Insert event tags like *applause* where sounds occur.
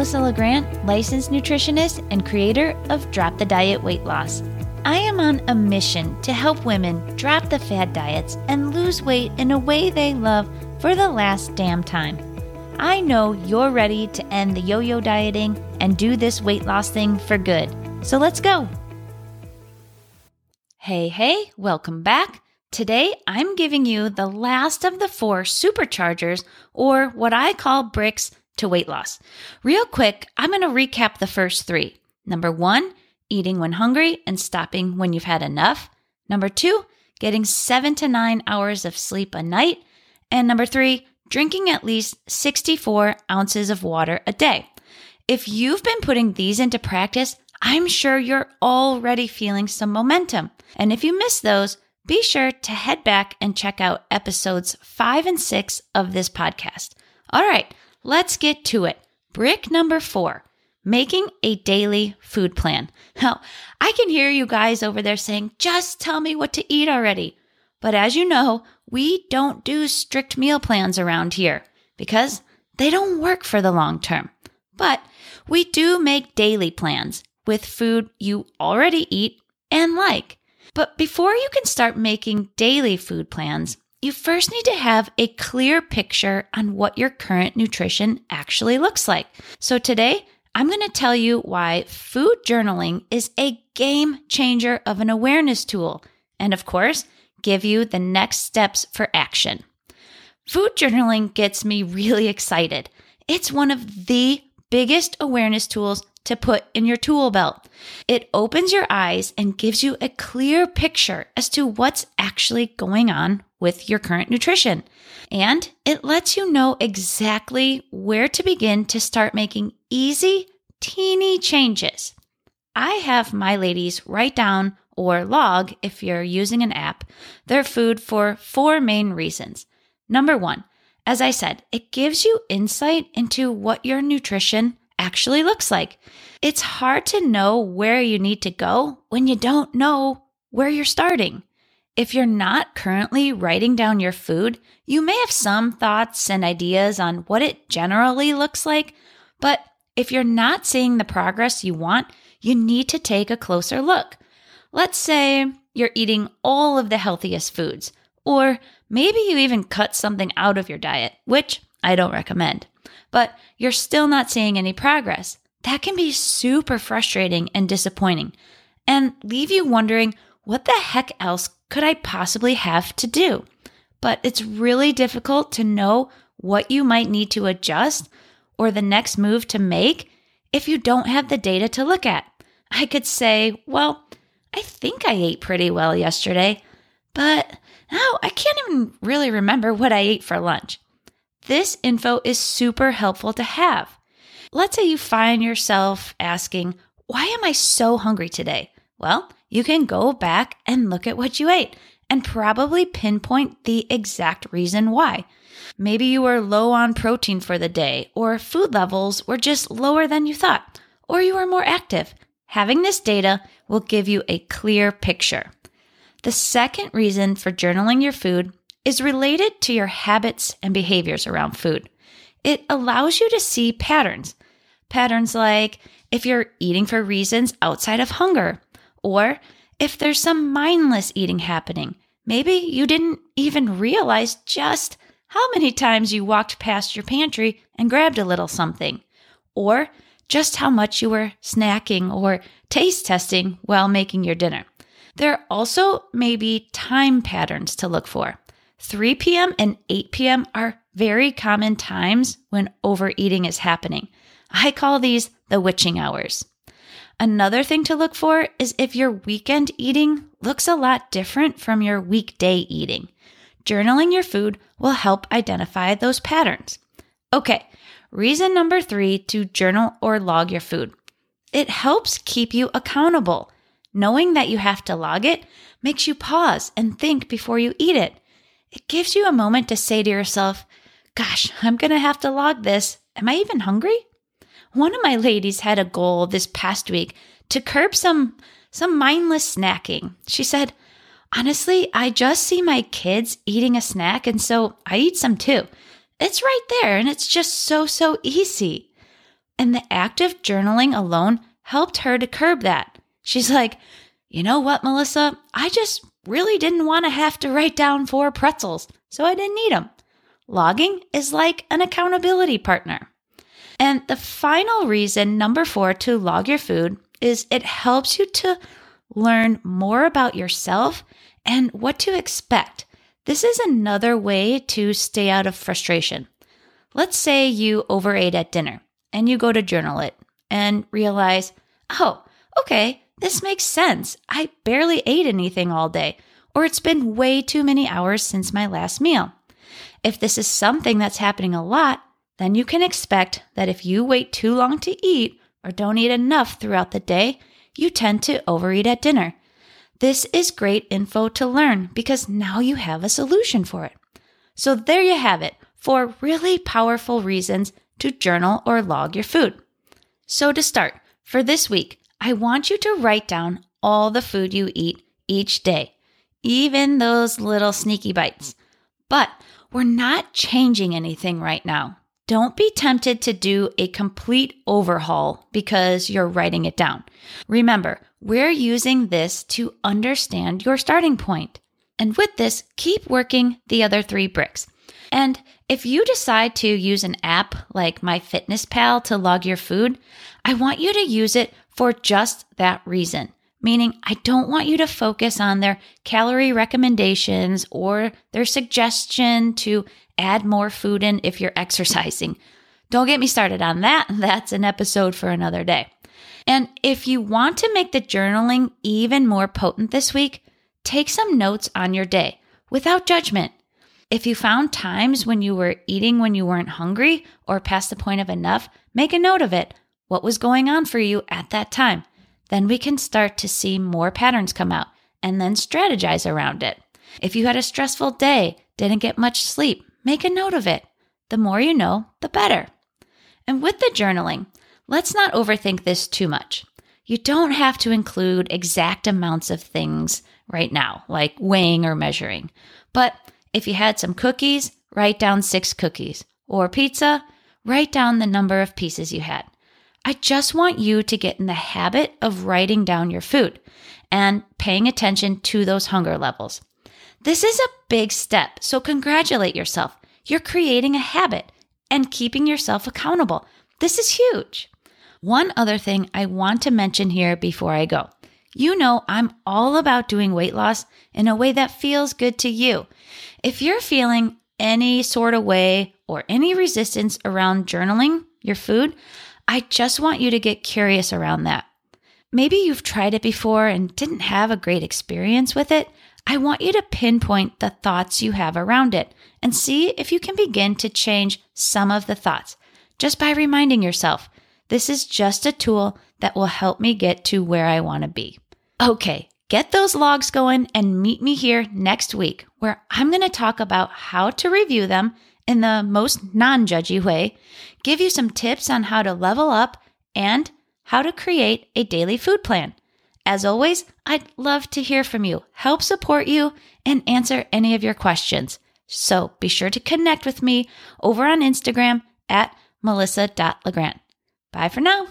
Melissa LeGrand, licensed nutritionist and creator of Drop the Diet Weight Loss. I am on a mission to help women drop the fad diets and lose weight in a way they love for the last damn time. I know you're ready to end the yo yo dieting and do this weight loss thing for good. So let's go. Hey, hey, welcome back. Today I'm giving you the last of the four superchargers, or what I call bricks, to weight loss. Real quick, I'm going to recap the first three. Number one, eating when hungry and stopping when you've had enough. Number two, getting seven to nine hours of sleep a night. And number three, drinking at least 64 ounces of water a day. If you've been putting these into practice, I'm sure you're already feeling some momentum. And if you miss those, be sure to head back and check out episodes five and six of this podcast. All right, let's get to it. Brick number four making a daily food plan. Now, I can hear you guys over there saying, just tell me what to eat already. But as you know, we don't do strict meal plans around here because they don't work for the long term. But we do make daily plans with food you already eat and like. But before you can start making daily food plans, you first need to have a clear picture on what your current nutrition actually looks like. So today, I'm going to tell you why food journaling is a game changer of an awareness tool. And of course, give you the next steps for action. Food journaling gets me really excited. It's one of the biggest awareness tools to put in your tool belt. It opens your eyes and gives you a clear picture as to what's actually going on with your current nutrition. And it lets you know exactly where to begin to start making easy, teeny changes. I have my ladies write down or log, if you're using an app, their food for four main reasons. Number one, as I said, it gives you insight into what your nutrition actually looks like. It's hard to know where you need to go when you don't know where you're starting. If you're not currently writing down your food, you may have some thoughts and ideas on what it generally looks like, but if you're not seeing the progress you want, you need to take a closer look. Let's say you're eating all of the healthiest foods, or maybe you even cut something out of your diet, which I don't recommend but you're still not seeing any progress. That can be super frustrating and disappointing and leave you wondering what the heck else could I possibly have to do? But it's really difficult to know what you might need to adjust or the next move to make if you don't have the data to look at. I could say, well, I think I ate pretty well yesterday, but now I can't even really remember what I ate for lunch. This info is super helpful to have. Let's say you find yourself asking, Why am I so hungry today? Well, you can go back and look at what you ate and probably pinpoint the exact reason why. Maybe you were low on protein for the day, or food levels were just lower than you thought, or you were more active. Having this data will give you a clear picture. The second reason for journaling your food is related to your habits and behaviors around food. It allows you to see patterns. Patterns like if you're eating for reasons outside of hunger, or if there's some mindless eating happening. Maybe you didn't even realize just how many times you walked past your pantry and grabbed a little something, or just how much you were snacking or taste testing while making your dinner. There also may be time patterns to look for. 3 p.m. and 8 p.m. are very common times when overeating is happening. I call these the witching hours. Another thing to look for is if your weekend eating looks a lot different from your weekday eating. Journaling your food will help identify those patterns. Okay, reason number three to journal or log your food. It helps keep you accountable. Knowing that you have to log it makes you pause and think before you eat it it gives you a moment to say to yourself, Gosh, I'm going to have to log this. Am I even hungry? One of my ladies had a goal this past week to curb some some mindless snacking. She said, "Honestly, I just see my kids eating a snack and so I eat some too. It's right there and it's just so so easy." And the act of journaling alone helped her to curb that. She's like, you know what, Melissa? I just really didn't want to have to write down four pretzels, so I didn't need them. Logging is like an accountability partner. And the final reason, number four, to log your food is it helps you to learn more about yourself and what to expect. This is another way to stay out of frustration. Let's say you overate at dinner and you go to journal it and realize, oh, okay, this makes sense. I barely ate anything all day, or it's been way too many hours since my last meal. If this is something that's happening a lot, then you can expect that if you wait too long to eat or don't eat enough throughout the day, you tend to overeat at dinner. This is great info to learn because now you have a solution for it. So there you have it, four really powerful reasons to journal or log your food. So to start, for this week, I want you to write down all the food you eat each day, even those little sneaky bites. But we're not changing anything right now. Don't be tempted to do a complete overhaul because you're writing it down. Remember, we're using this to understand your starting point. And with this, keep working the other three bricks. And if you decide to use an app like MyFitnessPal to log your food, I want you to use it for just that reason meaning I don't want you to focus on their calorie recommendations or their suggestion to add more food in if you're *laughs* exercising. Don't get me started on that. *laughs* That's an episode for another day. And if you want to make the journaling even more potent this week, take some notes on your day without judgment. If you found times when you were eating when you weren't hungry or past the point of enough, make a note of it. What was going on for you at that time? then we can start to see more patterns come out and then strategize around it. If you had a stressful day, didn't get much sleep, make a note of it. The more you know, the better. And with the journaling, let's not overthink this too much. You don't have to include exact amounts of things right now, like weighing or measuring. But if you had some cookies, write down six cookies. Or pizza, write down the number of pieces you had. I just want you to get in the habit of writing down your food and paying attention to those hunger levels. This is a big step, so congratulate yourself. You're creating a habit and keeping yourself accountable. This is huge. One other thing I want to mention here before I go. You know, I'm all about doing weight loss in a way that feels good to you. If you're feeling any sort of way or any resistance around journaling your food, I just want you to get curious around that. Maybe you've tried it before and didn't have a great experience with it. I want you to pinpoint the thoughts you have around it and see if you can begin to change some of the thoughts just by reminding yourself this is just a tool that will help me get to where I want to be. Okay, get those logs going and meet me here next week where I'm going to talk about how to review them in the most non judgy way, give you some tips on how to level up and how to create a daily food plan. As always, I'd love to hear from you, help support you, and answer any of your questions. So be sure to connect with me over on Instagram at melissa.legrand. Bye for now.